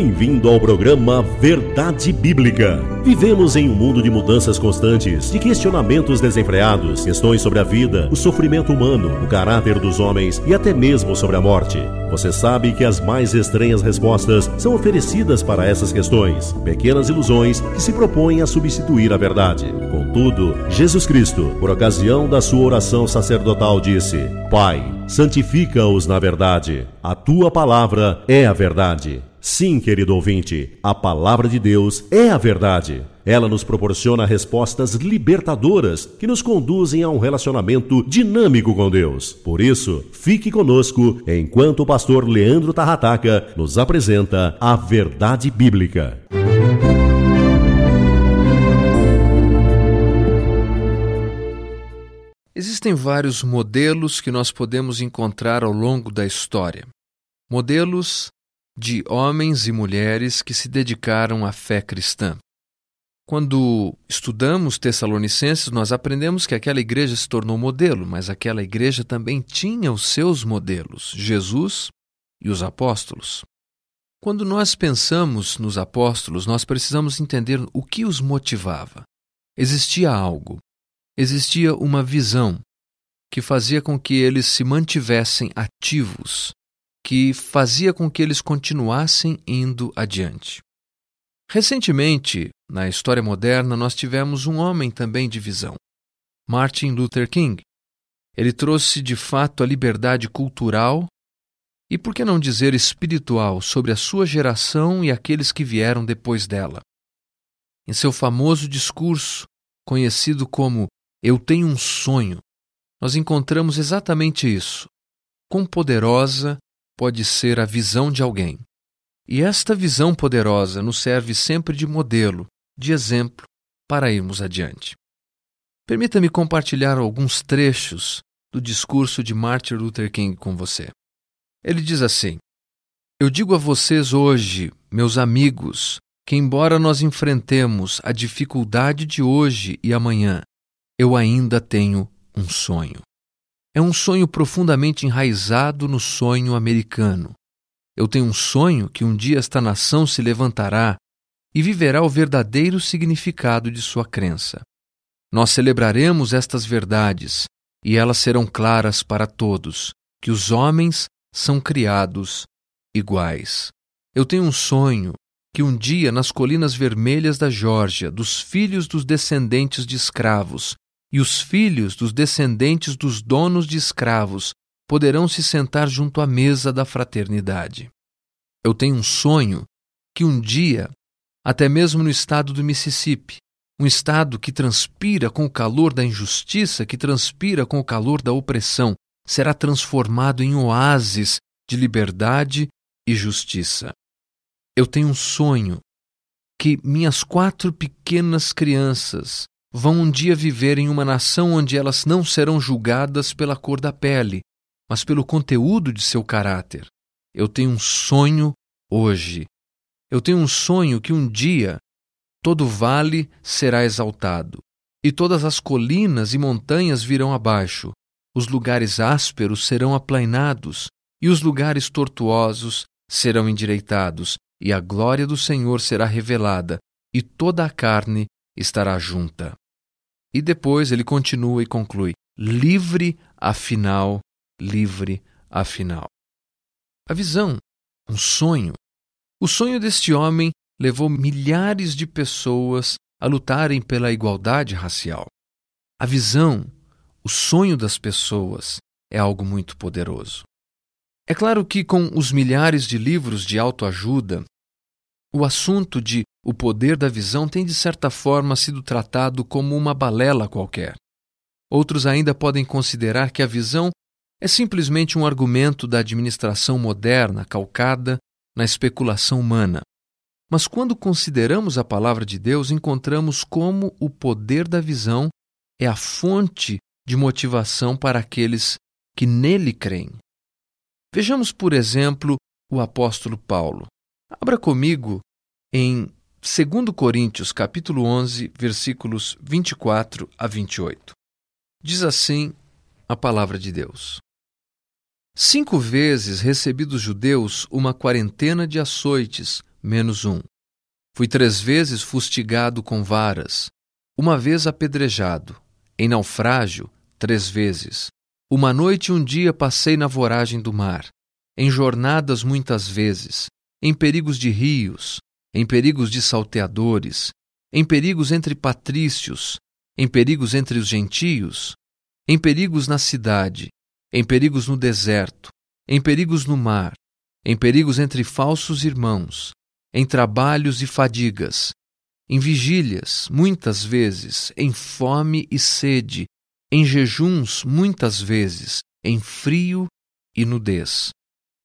Bem-vindo ao programa Verdade Bíblica. Vivemos em um mundo de mudanças constantes, de questionamentos desenfreados, questões sobre a vida, o sofrimento humano, o caráter dos homens e até mesmo sobre a morte. Você sabe que as mais estranhas respostas são oferecidas para essas questões, pequenas ilusões que se propõem a substituir a verdade. Contudo, Jesus Cristo, por ocasião da sua oração sacerdotal, disse: Pai, santifica-os na verdade. A tua palavra é a verdade. Sim, querido ouvinte, a palavra de Deus é a verdade. Ela nos proporciona respostas libertadoras que nos conduzem a um relacionamento dinâmico com Deus. Por isso, fique conosco enquanto o pastor Leandro Tarrataca nos apresenta a verdade bíblica. Existem vários modelos que nós podemos encontrar ao longo da história. Modelos de homens e mulheres que se dedicaram à fé cristã. Quando estudamos Tessalonicenses, nós aprendemos que aquela igreja se tornou modelo, mas aquela igreja também tinha os seus modelos, Jesus e os apóstolos. Quando nós pensamos nos apóstolos, nós precisamos entender o que os motivava. Existia algo, existia uma visão que fazia com que eles se mantivessem ativos que fazia com que eles continuassem indo adiante. Recentemente, na história moderna, nós tivemos um homem também de visão, Martin Luther King. Ele trouxe de fato a liberdade cultural e, por que não dizer espiritual, sobre a sua geração e aqueles que vieram depois dela. Em seu famoso discurso, conhecido como Eu Tenho um Sonho, nós encontramos exatamente isso. Quão poderosa pode ser a visão de alguém. E esta visão poderosa nos serve sempre de modelo, de exemplo, para irmos adiante. Permita-me compartilhar alguns trechos do discurso de Martin Luther King com você. Ele diz assim: Eu digo a vocês hoje, meus amigos, que embora nós enfrentemos a dificuldade de hoje e amanhã, eu ainda tenho um sonho. É um sonho profundamente enraizado no sonho americano. Eu tenho um sonho que um dia esta nação se levantará e viverá o verdadeiro significado de sua crença. Nós celebraremos estas verdades e elas serão claras para todos, que os homens são criados iguais. Eu tenho um sonho que um dia nas colinas vermelhas da Geórgia, dos filhos dos descendentes de escravos, e os filhos dos descendentes dos donos de escravos poderão se sentar junto à mesa da fraternidade. Eu tenho um sonho que um dia, até mesmo no estado do Mississippi, um estado que transpira com o calor da injustiça, que transpira com o calor da opressão, será transformado em oásis de liberdade e justiça. Eu tenho um sonho que minhas quatro pequenas crianças vão um dia viver em uma nação onde elas não serão julgadas pela cor da pele, mas pelo conteúdo de seu caráter. Eu tenho um sonho hoje. Eu tenho um sonho que um dia todo vale será exaltado, e todas as colinas e montanhas virão abaixo, os lugares ásperos serão aplainados, e os lugares tortuosos serão endireitados, e a glória do Senhor será revelada, e toda a carne estará junta. E depois ele continua e conclui: livre afinal, livre afinal. A visão, um sonho. O sonho deste homem levou milhares de pessoas a lutarem pela igualdade racial. A visão, o sonho das pessoas é algo muito poderoso. É claro que com os milhares de livros de autoajuda O assunto de o poder da visão tem, de certa forma, sido tratado como uma balela qualquer. Outros ainda podem considerar que a visão é simplesmente um argumento da administração moderna calcada na especulação humana. Mas quando consideramos a palavra de Deus, encontramos como o poder da visão é a fonte de motivação para aqueles que nele creem. Vejamos, por exemplo, o apóstolo Paulo. Abra comigo em 2 Coríntios, capítulo 11, versículos 24 a 28. Diz assim a palavra de Deus: Cinco vezes recebi dos judeus uma quarentena de açoites, menos um. Fui três vezes fustigado com varas, uma vez apedrejado, em naufrágio, três vezes. Uma noite e um dia passei na voragem do mar, em jornadas muitas vezes, em perigos de rios, em perigos de salteadores, em perigos entre patrícios, em perigos entre os gentios, em perigos na cidade, em perigos no deserto, em perigos no mar, em perigos entre falsos irmãos, em trabalhos e fadigas, em vigílias, muitas vezes, em fome e sede, em jejuns, muitas vezes, em frio e nudez.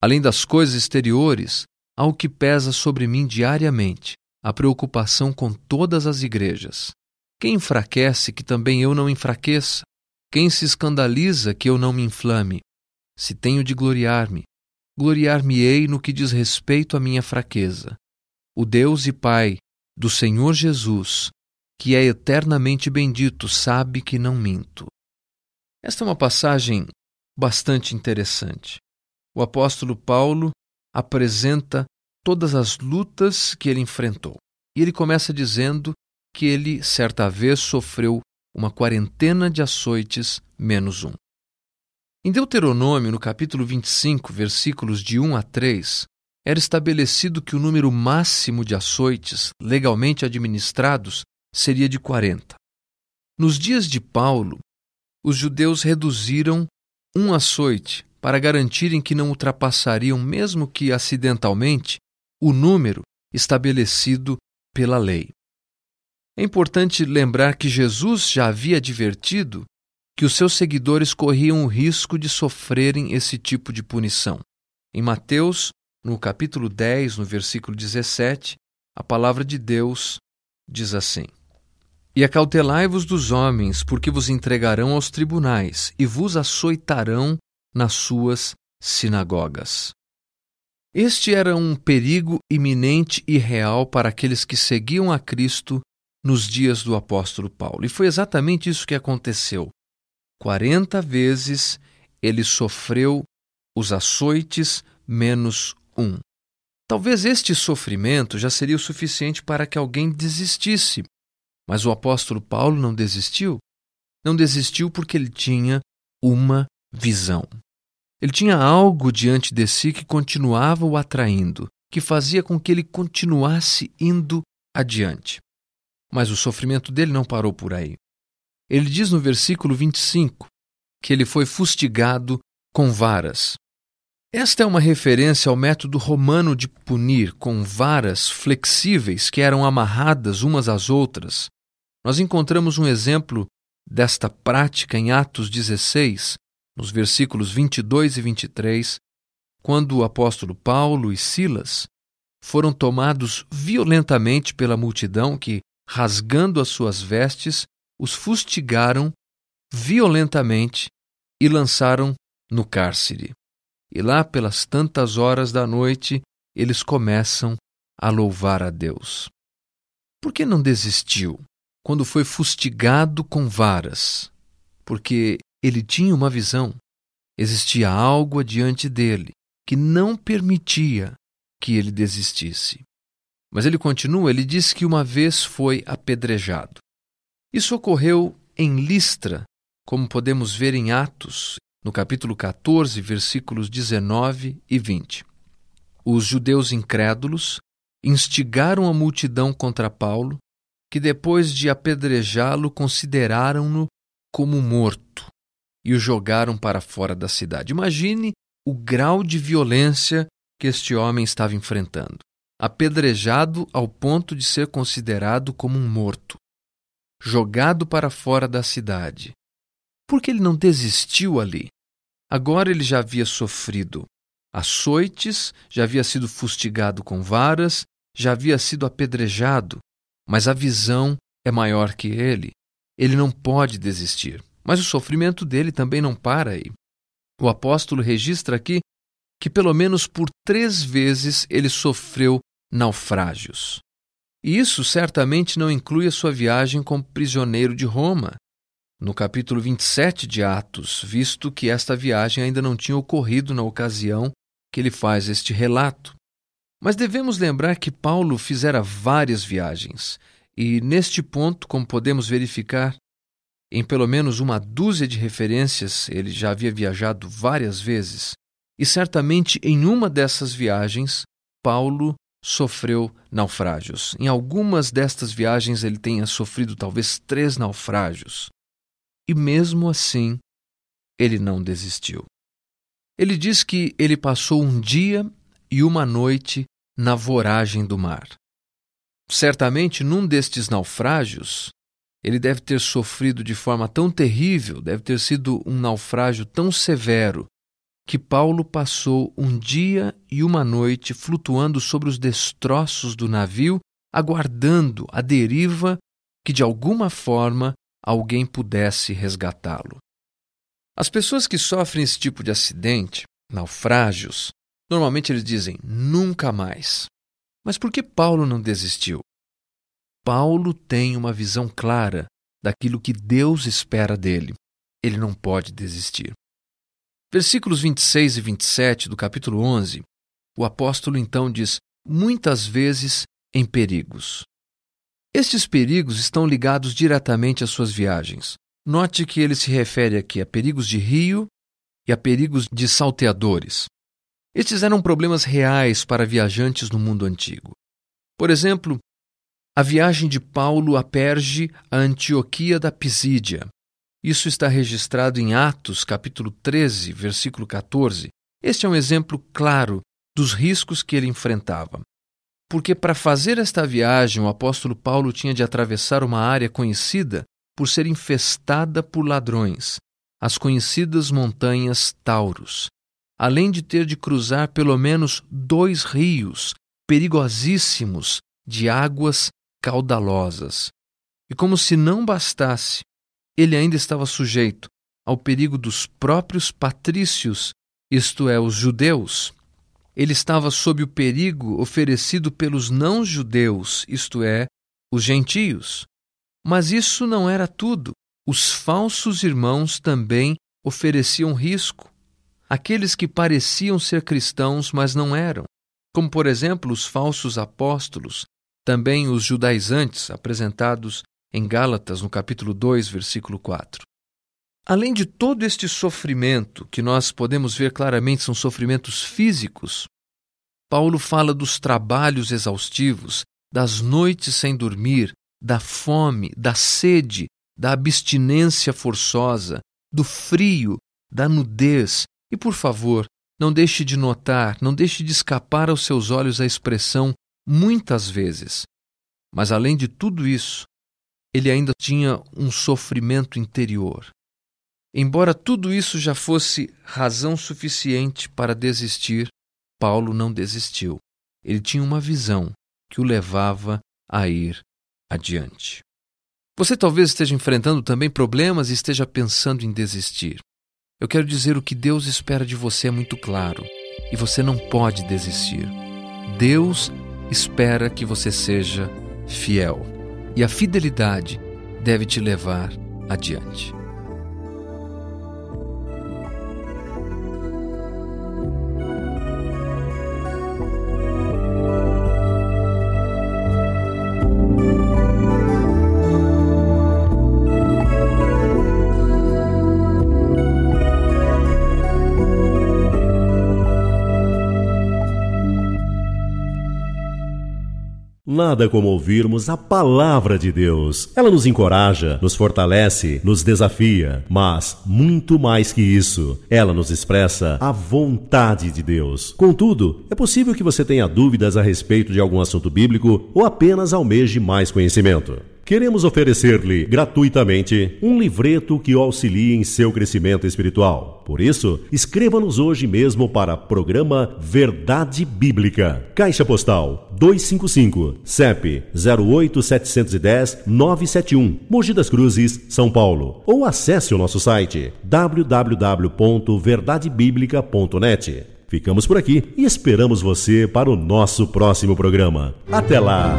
Além das coisas exteriores, há o que pesa sobre mim diariamente, a preocupação com todas as igrejas. Quem enfraquece que também eu não enfraqueça? Quem se escandaliza que eu não me inflame? Se tenho de gloriar-me, gloriar-me-ei no que diz respeito à minha fraqueza. O Deus e Pai do Senhor Jesus, que é eternamente bendito, sabe que não minto. Esta é uma passagem bastante interessante. O apóstolo Paulo apresenta todas as lutas que ele enfrentou. E ele começa dizendo que ele, certa vez, sofreu uma quarentena de açoites menos um. Em Deuteronômio, no capítulo 25, versículos de 1 a 3, era estabelecido que o número máximo de açoites legalmente administrados seria de 40. Nos dias de Paulo, os judeus reduziram um açoite para garantirem que não ultrapassariam, mesmo que acidentalmente, o número estabelecido pela lei. É importante lembrar que Jesus já havia advertido que os seus seguidores corriam o risco de sofrerem esse tipo de punição. Em Mateus, no capítulo 10, no versículo 17, a palavra de Deus diz assim: E acautelai-vos dos homens, porque vos entregarão aos tribunais e vos açoitarão nas suas sinagogas. Este era um perigo iminente e real para aqueles que seguiam a Cristo nos dias do apóstolo Paulo. E foi exatamente isso que aconteceu. Quarenta vezes ele sofreu os açoites menos um. Talvez este sofrimento já seria o suficiente para que alguém desistisse. Mas o apóstolo Paulo não desistiu. Não desistiu porque ele tinha uma visão. Ele tinha algo diante de si que continuava o atraindo, que fazia com que ele continuasse indo adiante. Mas o sofrimento dele não parou por aí. Ele diz no versículo 25 que ele foi fustigado com varas. Esta é uma referência ao método romano de punir com varas flexíveis que eram amarradas umas às outras. Nós encontramos um exemplo desta prática em Atos 16, nos versículos 22 e 23, quando o apóstolo Paulo e Silas foram tomados violentamente pela multidão que, rasgando as suas vestes, os fustigaram violentamente e lançaram no cárcere. E lá, pelas tantas horas da noite, eles começam a louvar a Deus. Por que não desistiu quando foi fustigado com varas? Porque ele tinha uma visão. Existia algo adiante dele que não permitia que ele desistisse. Mas ele continua, ele diz que uma vez foi apedrejado. Isso ocorreu em Listra, como podemos ver em Atos, no capítulo 14, versículos 19 e 20. Os judeus incrédulos instigaram a multidão contra Paulo, que depois de apedrejá-lo consideraram-no como morto e o jogaram para fora da cidade. Imagine o grau de violência que este homem estava enfrentando. apedrejado ao ponto de ser considerado como um morto, jogado para fora da cidade. Por que ele não desistiu ali? Agora ele já havia sofrido açoites, já havia sido fustigado com varas, já havia sido apedrejado, mas a visão é maior que ele. Ele não pode desistir. Mas o sofrimento dele também não para aí. O apóstolo registra aqui que pelo menos por três vezes ele sofreu naufrágios. E isso certamente não inclui a sua viagem como prisioneiro de Roma, no capítulo 27 de Atos, visto que esta viagem ainda não tinha ocorrido na ocasião que ele faz este relato. Mas devemos lembrar que Paulo fizera várias viagens, e neste ponto, como podemos verificar, em pelo menos uma dúzia de referências, ele já havia viajado várias vezes, e certamente em uma dessas viagens, Paulo sofreu naufrágios. Em algumas destas viagens, ele tenha sofrido talvez três naufrágios. E mesmo assim, ele não desistiu. Ele diz que ele passou um dia e uma noite na voragem do mar. Certamente, num destes naufrágios, ele deve ter sofrido de forma tão terrível, deve ter sido um naufrágio tão severo, que Paulo passou um dia e uma noite flutuando sobre os destroços do navio, aguardando a deriva que de alguma forma alguém pudesse resgatá-lo. As pessoas que sofrem esse tipo de acidente, naufrágios, normalmente eles dizem nunca mais. Mas por que Paulo não desistiu? Paulo tem uma visão clara daquilo que Deus espera dele. Ele não pode desistir. Versículos 26 e 27 do capítulo 11, o apóstolo então diz: muitas vezes em perigos. Estes perigos estão ligados diretamente às suas viagens. Note que ele se refere aqui a perigos de rio e a perigos de salteadores. Estes eram problemas reais para viajantes no mundo antigo. Por exemplo, a viagem de Paulo a Perge a Antioquia da Pisídia. Isso está registrado em Atos, capítulo 13, versículo 14. Este é um exemplo claro dos riscos que ele enfrentava. Porque para fazer esta viagem, o apóstolo Paulo tinha de atravessar uma área conhecida por ser infestada por ladrões, as conhecidas montanhas Taurus, além de ter de cruzar pelo menos dois rios perigosíssimos de águas caudalosas. E como se não bastasse, ele ainda estava sujeito ao perigo dos próprios patrícios, isto é, os judeus. Ele estava sob o perigo oferecido pelos não-judeus, isto é, os gentios. Mas isso não era tudo. Os falsos irmãos também ofereciam risco. Aqueles que pareciam ser cristãos, mas não eram, como por exemplo os falsos apóstolos, também os judaizantes apresentados em Gálatas, no capítulo 2, versículo 4. Além de todo este sofrimento, que nós podemos ver claramente são sofrimentos físicos, Paulo fala dos trabalhos exaustivos, das noites sem dormir, da fome, da sede, da abstinência forçosa, do frio, da nudez. E, por favor, não deixe de notar, não deixe de escapar aos seus olhos a expressão muitas vezes. Mas além de tudo isso, ele ainda tinha um sofrimento interior. Embora tudo isso já fosse razão suficiente para desistir, Paulo não desistiu. Ele tinha uma visão que o levava a ir adiante. Você talvez esteja enfrentando também problemas e esteja pensando em desistir. Eu quero dizer o que Deus espera de você é muito claro e você não pode desistir. Deus espera que você seja fiel. E a fidelidade deve te levar adiante. Nada como ouvirmos a palavra de Deus. Ela nos encoraja, nos fortalece, nos desafia, mas muito mais que isso, ela nos expressa a vontade de Deus. Contudo, é possível que você tenha dúvidas a respeito de algum assunto bíblico ou apenas almeje mais conhecimento. Queremos oferecer-lhe gratuitamente um livreto que o auxilie em seu crescimento espiritual. Por isso, escreva-nos hoje mesmo para programa Verdade Bíblica. Caixa Postal 255, CEP 08710 971, Mogi das Cruzes, São Paulo. Ou acesse o nosso site www.verdadebiblica.net. Ficamos por aqui e esperamos você para o nosso próximo programa. Até lá!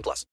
18 plus.